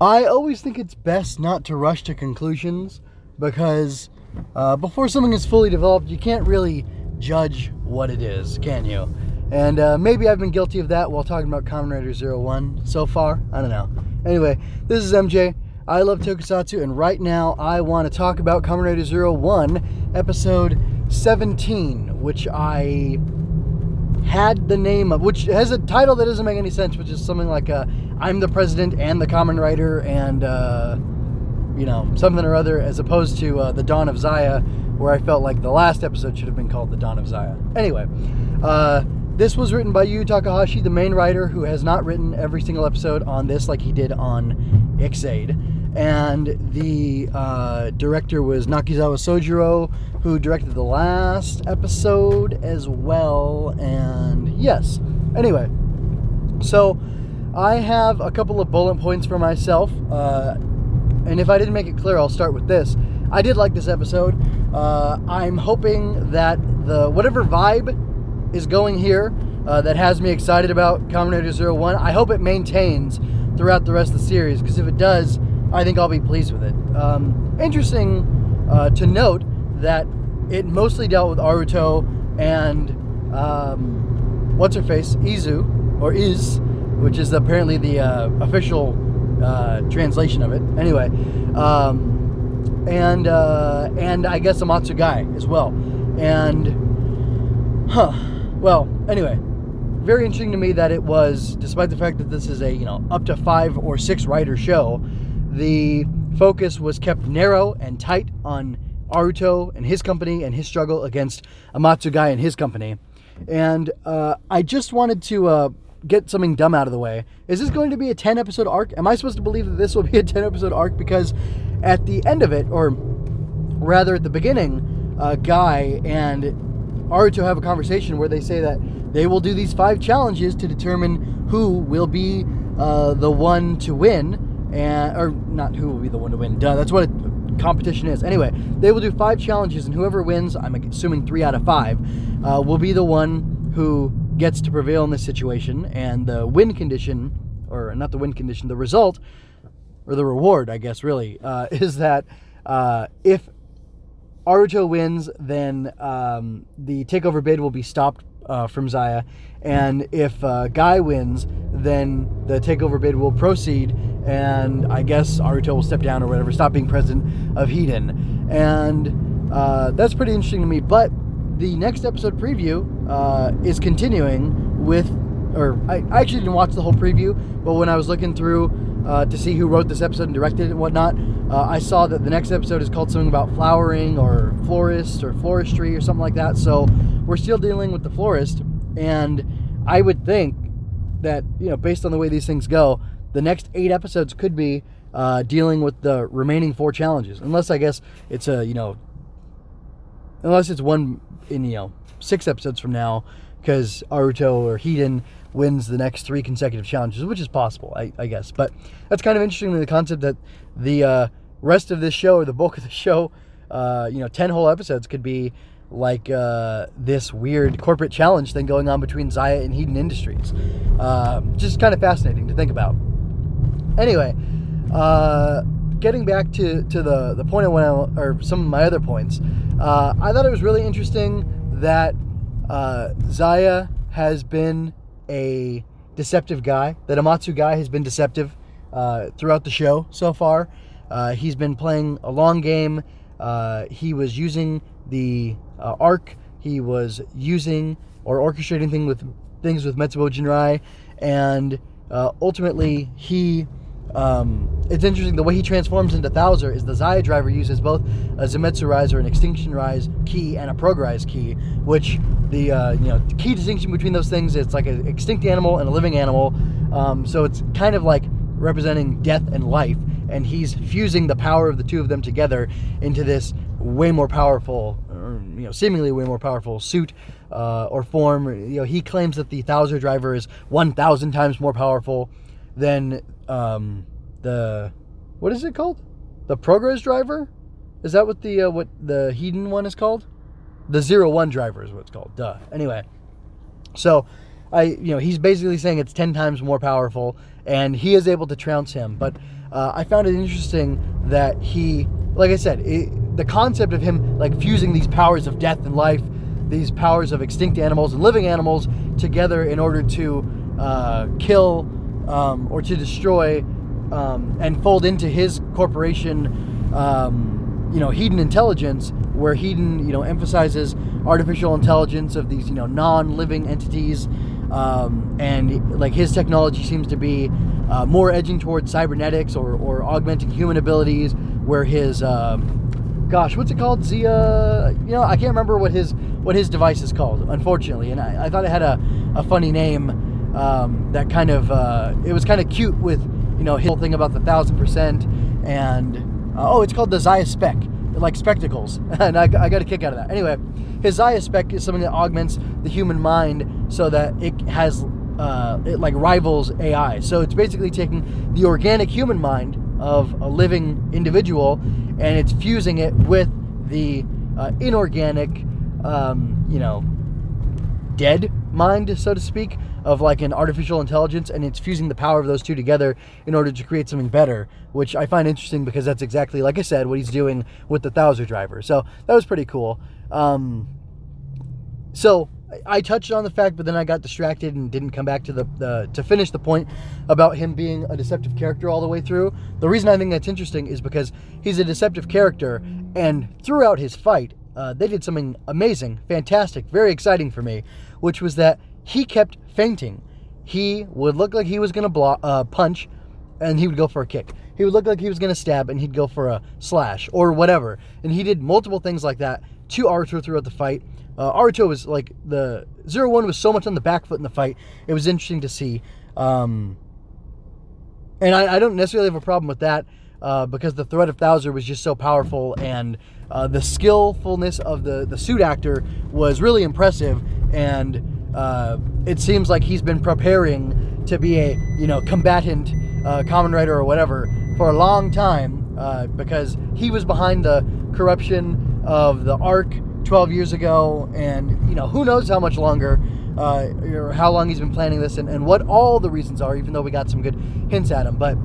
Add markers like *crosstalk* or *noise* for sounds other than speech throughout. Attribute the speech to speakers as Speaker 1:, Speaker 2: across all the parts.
Speaker 1: I always think it's best not to rush to conclusions because uh, before something is fully developed, you can't really judge what it is, can you? And uh, maybe I've been guilty of that while talking about Kamen Rider Zero One so far. I don't know. Anyway, this is MJ. I love Tokusatsu, and right now I want to talk about Kamen Rider Zero One, episode 17, which I had the name of, which has a title that doesn't make any sense, which is something like uh, I'm the president and the Kamen Rider and, uh, you know, something or other, as opposed to uh, The Dawn of Zaia, where I felt like the last episode should have been called The Dawn of Zaia. Anyway, uh, this was written by Yu Takahashi, the main writer, who has not written every single episode on this like he did on Ex-Aid. And the uh, director was Nakizawa Sojiro, who directed the last episode as well. And yes, anyway, so I have a couple of bullet points for myself. Uh, and if I didn't make it clear, I'll start with this. I did like this episode. Uh, I'm hoping that the whatever vibe is going here uh, that has me excited about Kamen Rider Zero One. I hope it maintains throughout the rest of the series because if it does, I think I'll be pleased with it. Um, interesting uh, to note that it mostly dealt with Aruto and um, what's her face Izu or Iz, which is apparently the uh, official uh, translation of it. Anyway, um, and uh, and I guess Amatsu Gai as well, and huh. Well, anyway, very interesting to me that it was, despite the fact that this is a you know up to five or six writer show, the focus was kept narrow and tight on Aruto and his company and his struggle against Amatsu Gai and his company. And uh, I just wanted to uh, get something dumb out of the way. Is this going to be a 10 episode arc? Am I supposed to believe that this will be a *laughs* 10 episode arc? Because at the end of it, or rather at the beginning, uh, Gai and Aruto have a conversation where they say that they will do these five challenges to determine who will be uh, the one to win, and or not who will be the one to win. Duh, that's what competition is. Anyway, they will do five challenges, and whoever wins, I'm assuming three out of five, uh, will be the one who gets to prevail in this situation. And the win condition, or not the win condition, the result, or the reward, I guess, really, uh, *laughs* is that uh, if Aruto wins, then um, the takeover bid will be stopped uh, from Zaia. And if uh, Gai wins, then the takeover bid will proceed, and I guess Aruto will step down or whatever, stop being president of Hiden. And uh, that's pretty interesting to me. But the next episode preview uh, is continuing with, or I, I actually didn't watch the whole preview, but when I was looking through uh, to see who wrote this episode and directed it and whatnot, uh, I saw that the next episode is called something about flowering or florist or floristry or something like that. So we're still dealing with the florist, and I would think that you know, based on the way these things go, the next eight episodes could be uh, dealing with the remaining four challenges, unless I guess it's a you know, unless it's one in you know six episodes from now, because Aruto or Hiden wins the next three consecutive challenges, which is possible, I, I guess. But that's kind of interesting the concept that the uh, rest of this show or the bulk of the show, uh, you know, 10 whole episodes could be like uh, this weird corporate challenge thing going on between Zaia and Hiden Industries. Uh, just kind of fascinating to think about. Anyway, uh, getting back to, to the, the point I when I, or some of my other points, uh, I thought it was really interesting that Zaia has been a deceptive guy. That Amatsu guy has been deceptive uh, throughout the show so far. Uh, he's been playing a long game. Uh, he was using the uh, arc. He was using or orchestrating things with things with Metsubo Jinrai, and uh, ultimately he um, it's interesting the way he transforms into Thouser is the Zaia driver uses both a Zenmetsu Rise or an Extinction Rise key and a Progrise key, which the uh, you know the key distinction between those things it's like an extinct animal and a living animal, um, so it's kind of like representing death and life, and he's fusing the power of the two of them together into this way more powerful, or, you know, seemingly way more powerful suit uh, or form. You know, he claims that the Thouser driver is 1,000 times more powerful than um, the what is it called? The Progress driver? Is that what the uh, what the Hiden one is called? The Zero One driver is what it's called. Duh. Anyway, so I you know he's basically saying it's ten times more powerful, and he is able to trounce him. But uh, I found it interesting that he, like I said, it, the concept of him like fusing these powers of death and life, these powers of extinct animals and living animals together in order to uh, kill um, or to destroy um, and fold into his corporation. Um, you know, Hiden Intelligence, where Hiden, you know, emphasizes artificial intelligence of these, you know, non-living entities, um, and like his technology seems to be uh, more edging towards cybernetics or, or augmenting human abilities, where his, um, gosh, what's it called? Zaia, you know, I can't remember what his what his device is called, unfortunately, and I, I thought it had a, a funny name um, that kind of uh, it was kind of cute with you know his whole thing about the thousand percent and uh, oh, it's called the Zaia Spec, like spectacles, *laughs* and I, I got a kick out of that. Anyway, his Zaia Spec is something that augments the human mind so that it has uh, it like rivals AI. So it's basically taking the organic human mind of a living individual and it's fusing it with the uh, inorganic, um, you know, dead mind, so to speak, of like an artificial intelligence, and it's fusing the power of those two together in order to create something better, which I find interesting because that's exactly, like I said, what he's doing with the Thouser driver. So that was pretty cool. Um, so I touched on the fact, but then I got distracted and didn't come back to the, the to finish the point about him being a deceptive character all the way through. The reason I think that's interesting is because he's a deceptive character, and throughout his fight, uh, they did something amazing, fantastic, very exciting for me, which was that he kept fainting. He would look like he was going to block, uh, punch, and he would go for a kick. He would look like he was going to stab, and he'd go for a slash or whatever. And he did multiple things like that to Aruto throughout the fight. Uh, Aruto was like the zero one was so much on the back foot in the fight. It was interesting to see, um, and I, I, don't necessarily have a problem with that uh, because the threat of Thouser was just so powerful, and uh, the skillfulness of the the suit actor was really impressive. And uh, it seems like he's been preparing to be a you know combatant uh, Kamen Rider or whatever for a long time uh, because he was behind the corruption of the arc 12 years ago and you know who knows how much longer uh, or how long he's been planning this and, and what all the reasons are even though we got some good hints at him but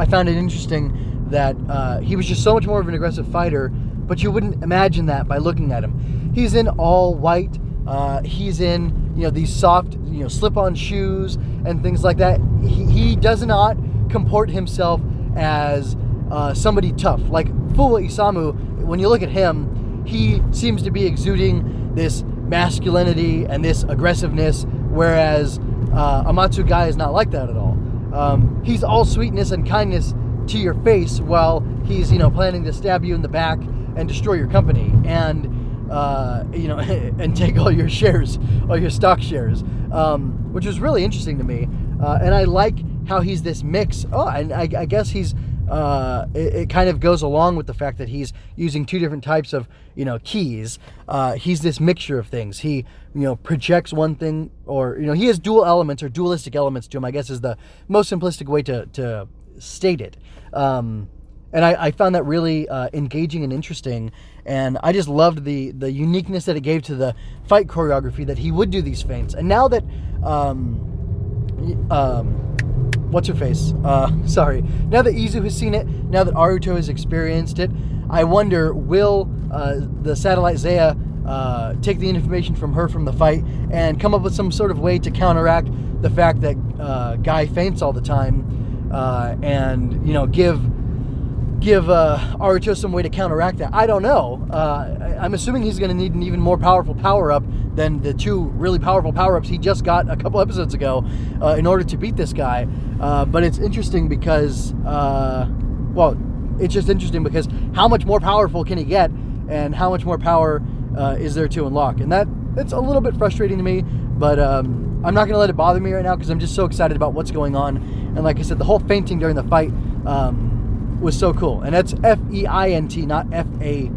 Speaker 1: i found it interesting that uh, he was just so much more of an aggressive fighter but you wouldn't imagine that by looking at him he's in all white uh, he's in you know these soft you know slip-on shoes and things like that. He, he does not comport himself as uh, somebody tough. Like Fuwa Isamu, when you look at him, he seems to be exuding this masculinity and this aggressiveness, whereas uh, Amatsu Gai is not like that at all. Um, he's all sweetness and kindness to your face while he's you know planning to stab you in the back and destroy your company and uh, you know, *laughs* and take all your shares, all your stock shares, um, which was really interesting to me. Uh, and I like how he's this mix. Oh, and I, I guess he's. Uh, it, it, kind of goes along with the fact that he's using two different types of you know keys. Uh, he's this mixture of things. He you know projects one thing, or you know he has dual elements or dualistic elements to him. I guess is the most simplistic way to to state it. Um, and I, I, found that really uh, engaging and interesting and i just loved the the uniqueness that it gave to the fight choreography that he would do these feints and now that um, um, what's her face uh, *laughs* sorry now that izu has seen it now that aruto has experienced it i wonder will uh, the satellite zaia uh, take the information from her from the fight and come up with some sort of way to counteract the fact that uh, guy faints all the time uh, and you know give give uh, Aruto some way to counteract that. I don't know. Uh, I'm assuming he's going to need an even more powerful power up than the two really powerful power ups he just got a couple episodes ago uh, in order to beat this guy. Uh, but it's interesting because, uh, well, it's just interesting because how much more powerful can he get, and how much more power uh, is there to unlock? And that it's a little bit frustrating to me, but. Um, I'm not to let it bother me right now because I'm just so excited about what's going on. And like I said, the whole fainting during the fight um, was so cool. And that's F E I N T, not F A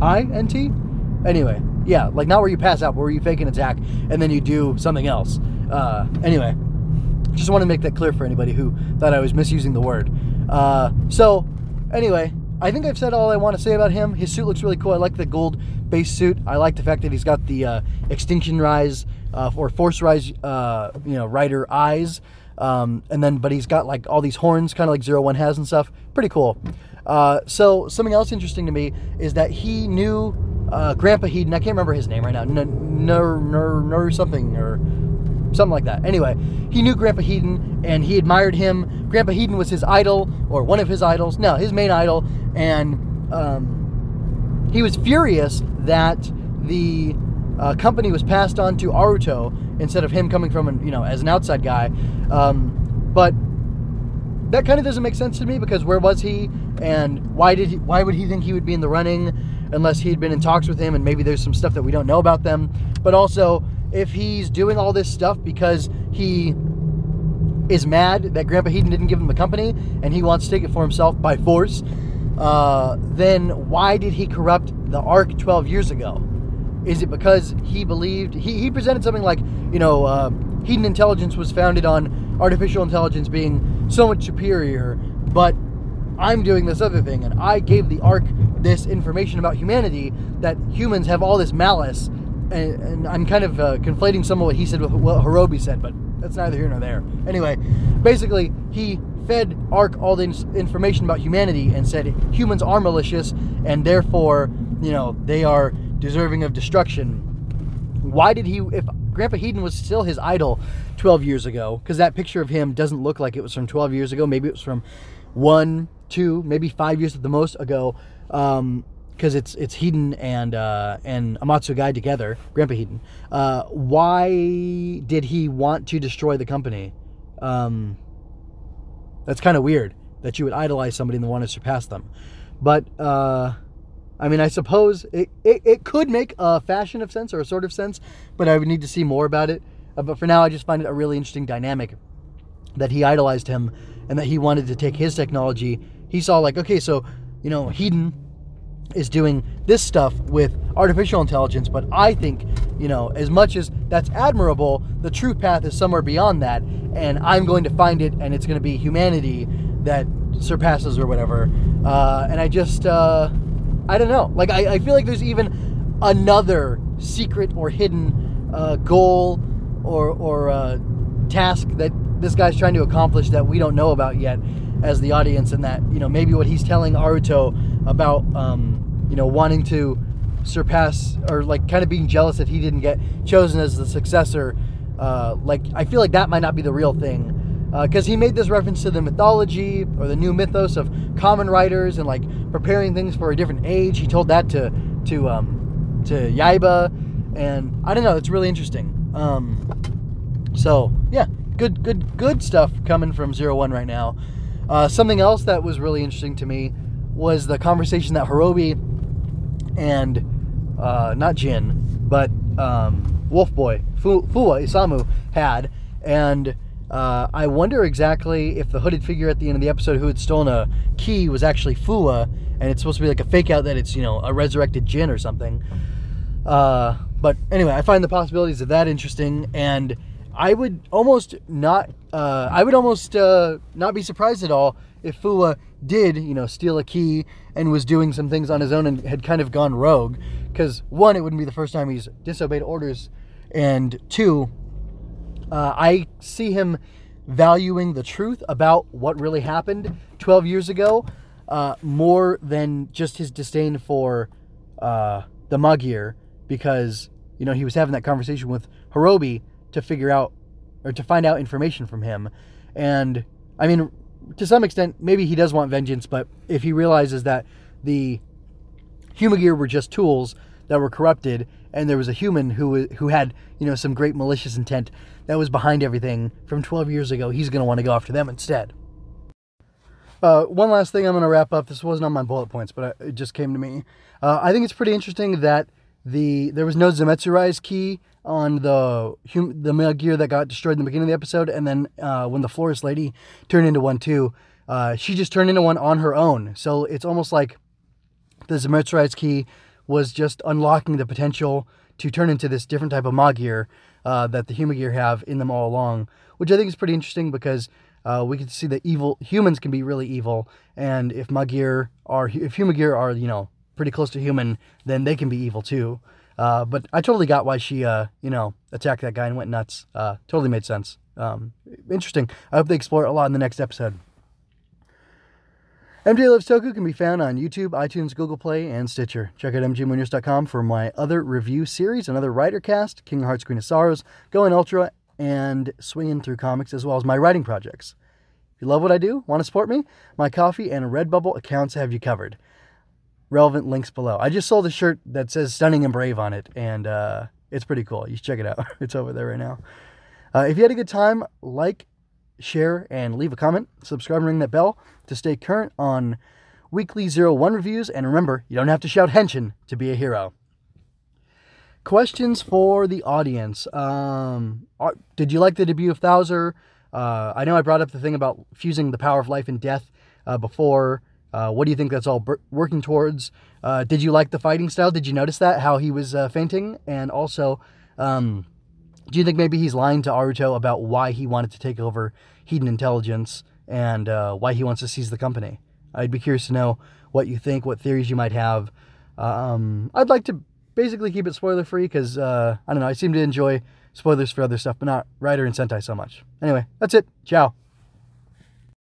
Speaker 1: I N T. Anyway, yeah, like not where you pass out, but where you fake an attack and then you do something else. Uh, anyway, just want to make that clear for anybody who thought I was misusing the word. Uh, so, anyway, I think I've said all I want to say about him. His suit looks really cool. I like the gold base suit. I like the fact that he's got the uh, extinction rise uh, or Force Rise, uh, you know, rider eyes. Um, and then, but he's got like all these horns, kind of like Zero One has and stuff. Pretty cool. Uh, so something else interesting to me is that he knew uh, Grandpa Hiden. I can't remember his name right now. Nur something or something like that. Anyway, he knew Grandpa Hiden and he admired him. Grandpa Hiden was his idol or one of his idols. No, his main idol, and um, he was furious that the uh, company was passed on to Aruto instead of him coming from, an, you know, as an outside guy. Um, but that kind of doesn't make sense to me because where was he, and why did he, why would he think he would be in the running unless he'd been in talks with him, and maybe there's some stuff that we don't know about them. But also, if he's doing all this stuff because he is mad that Grandpa Hiden didn't give him the company and he wants to take it for himself by force, uh, then why did he corrupt the Ark 12 years ago? Is it because he believed he, he presented something like, you know, uh, Hiden intelligence was founded on artificial intelligence being so much superior, but I'm doing this other thing, and I gave the Ark this information about humanity that humans have all this malice, and, and I'm kind of uh, conflating some of what he said with what Horobi said, but that's neither here nor there. Anyway, basically, he fed Ark all the information about humanity and said humans are malicious, and therefore, you know, they are deserving of destruction. Why did he, if Grandpa Hiden was still his idol 12 years ago, because that picture of him doesn't look like it was from 12 years ago, maybe it was from one, two, maybe five years at the most ago, because um, it's it's Hiden and uh, and Amatsugai together, Grandpa Hiden. Uh, why did he want to destroy the company? Um, that's kind of weird that you would idolize somebody and then want to surpass them. But uh, I mean, I suppose it, it, it, could make a fashion of sense or a sort of sense, but I would need to see more about it. Uh, but for now, I just find it a really interesting dynamic that he idolized him and that he wanted to take his technology. He saw, like, okay, so, you know, Hiden is doing this stuff with artificial intelligence, but I think, you know, as much as that's admirable, the true path is somewhere beyond that, and I'm going to find it, and it's going to be humanity that surpasses or whatever. Uh, and I just, uh, I don't know. Like, I, I feel like there's even another secret or hidden uh, goal or, or uh, task that this guy's trying to accomplish that we don't know about yet as the audience and that you know maybe what he's telling Aruto about um, you know wanting to surpass or like kind of being jealous that he didn't get chosen as the successor uh, like I feel like that might not be the real thing because uh, he made this reference to the mythology or the new mythos of Kamen Riders and like preparing things for a different age he told that to to um, to Yaiba and I don't know it's really interesting um, so yeah good, good, good stuff coming from Zero One right now. Uh, something else that was really interesting to me was the conversation that Horobi and uh, not Jin, but um, Wolf Boy Fu- Fuwa Isamu had, and uh, I wonder exactly if the hooded figure at the end of the episode who had stolen a key was actually Fuwa, and it's supposed to be like a fake out that it's you know a resurrected Jin or something. Uh, but anyway, I find the possibilities of that interesting, and I would almost not. Uh, I would almost uh, not be surprised at all if Fuwa did, you know, steal a key and was doing some things on his own and had kind of gone rogue. Because one, it wouldn't be the first time he's disobeyed orders, and two, uh, I see him valuing the truth about what really happened 12 years ago uh, more than just his disdain for uh, the Magia, because you know he was having that conversation with Horobi to figure out or to find out information from him. And I mean, to some extent, maybe he does want vengeance, but if he realizes that the Humagear were just tools that were corrupted, and there was a human who who had you know some great malicious intent that was behind everything from 12 years ago, he's going to want to go after them instead. Uh, one last thing I'm going to wrap up. This wasn't on my bullet points, but it just came to me. Uh, I think it's pretty interesting that the there was no Zametsu Rise key on the the male gear that got destroyed in the beginning of the episode, and then uh, when the florist lady turned into one too, uh, she just turned into one on her own. So it's almost like the Zametsu key was just unlocking the potential to turn into this different type of Magia uh, that the Humagear have in them all along, which I think is pretty interesting because uh, we can see that evil humans can be really evil, and if Magia are if Humagear are you know pretty close to human, then they can be evil too. Uh, but I totally got why she, uh, you know, attacked that guy and went nuts. Uh, totally made sense. Um, interesting. I hope they explore it a lot in the next episode. MJ Loves Toku can be found on YouTube, iTunes, Google Play, and Stitcher. Check out mgmunoz.com for my other review series, another writer cast, King of Hearts Queen of Sorrows, Going Ultra, and Swinging Through Comics, as well as my writing projects. If you love what I do, want to support me, my Ko-fi and Redbubble accounts have you covered. Relevant links below. I just sold a shirt that says Stunning and Brave on it, and uh, it's pretty cool. You should check it out. *laughs* it's over there right now. Uh, if you had a good time, like, share, and leave a comment. Subscribe and ring that bell to stay current on weekly Zero One reviews. And remember, you don't have to shout Henshin to be a hero. Questions for the audience. Um, are, did you like the debut of Thouser? Uh, I know I brought up the thing about fusing the power of life and death uh, before. Uh, what do you think that's all working towards? Uh, did you like the fighting style? Did you notice that how he was uh, fainting? And also, um, do you think maybe he's lying to Aruto about why he wanted to take over Hiden Intelligence and uh, why he wants to seize the company? I'd be curious to know what you think, what theories you might have. Um, I'd like to basically keep it spoiler free because uh, I don't know. I seem to enjoy spoilers for other stuff, but not Rider and Sentai so much. Anyway, that's it. Ciao.